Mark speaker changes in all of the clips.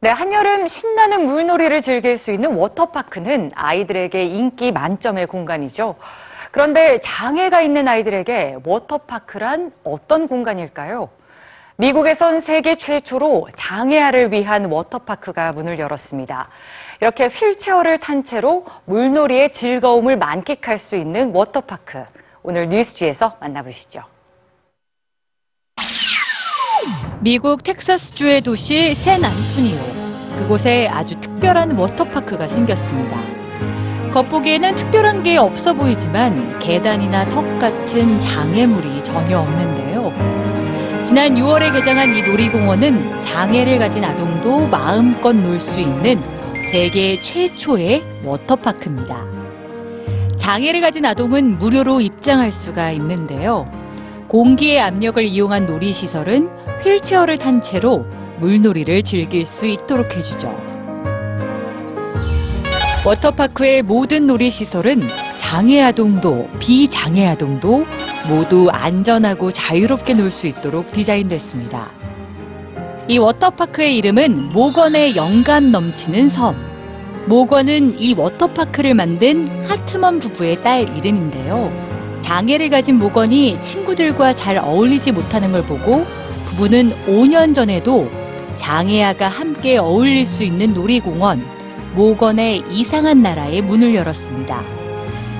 Speaker 1: 네, 한여름 신나는 물놀이를 즐길 수 있는 워터파크는 아이들에게 인기 만점의 공간이죠. 그런데 장애가 있는 아이들에게 워터파크란 어떤 공간일까요? 미국에선 세계 최초로 장애아를 위한 워터파크가 문을 열었습니다. 이렇게 휠체어를 탄 채로 물놀이의 즐거움을 만끽할 수 있는 워터파크. 오늘 뉴스지에서 만나보시죠.
Speaker 2: 미국 텍사스주의 도시 샌 안토니오. 그곳에 아주 특별한 워터파크가 생겼습니다. 겉보기에는 특별한 게 없어 보이지만 계단이나 턱 같은 장애물이 전혀 없는데요. 지난 6월에 개장한 이 놀이공원은 장애를 가진 아동도 마음껏 놀 수 있는 세계 최초의 워터파크입니다. 장애를 가진 아동은 무료로 입장할 수가 있는데요. 공기의 압력을 이용한 놀이시설은 휠체어를 탄 채로 물놀이를 즐길 수 있도록 해주죠. 워터파크의 모든 놀이시설은 장애아동도 비장애아동도 모두 안전하고 자유롭게 놀 수 있도록 디자인됐습니다. 이 워터파크의 이름은 모건의 영감 넘치는 섬. 모건은 이 워터파크를 만든 하트먼 부부의 딸 이름인데요. 장애를 가진 모건이 친구들과 잘 어울리지 못하는 걸 보고 부부는 5년 전에도 장애아가 함께 어울릴 수 있는 놀이공원 모건의 이상한 나라에 문을 열었습니다.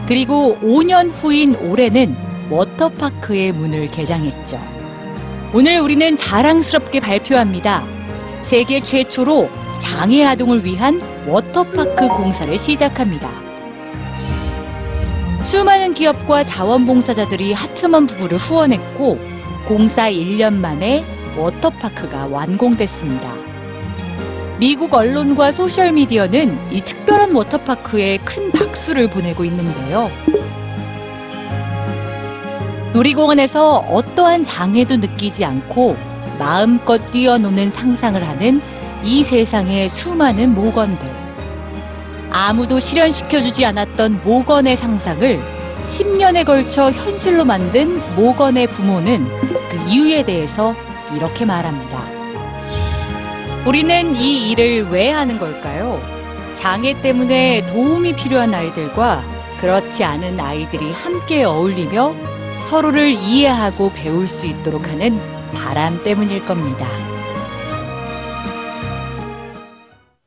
Speaker 2: 그리고 5년 후인 올해는 워터파크의 문을 개장했죠. 오늘 우리는 자랑스럽게 발표합니다. 세계 최초로 장애 아동을 위한 워터파크 공사를 시작합니다. 수많은 기업과 자원봉사자들이 하트먼 부부를 후원했고 공사 1년 만에 워터파크가 완공됐습니다. 미국 언론과 소셜미디어는 이 특별한 워터파크에 큰 박수를 보내고 있는데요. 놀이공원에서 어떠한 장애도 느끼지 않고 마음껏 뛰어노는 상상을 하는 이 세상의 수많은 모건들. 아무도 실현시켜주지 않았던 모건의 상상을 10년에 걸쳐 현실로 만든 모건의 부모는 그 이유에 대해서 이렇게 말합니다. 우리는 이 일을 왜 하는 걸까요? 장애 때문에 도움이 필요한 아이들과 그렇지 않은 아이들이 함께 어울리며 서로를 이해하고 배울 수 있도록 하는 바람 때문일 겁니다.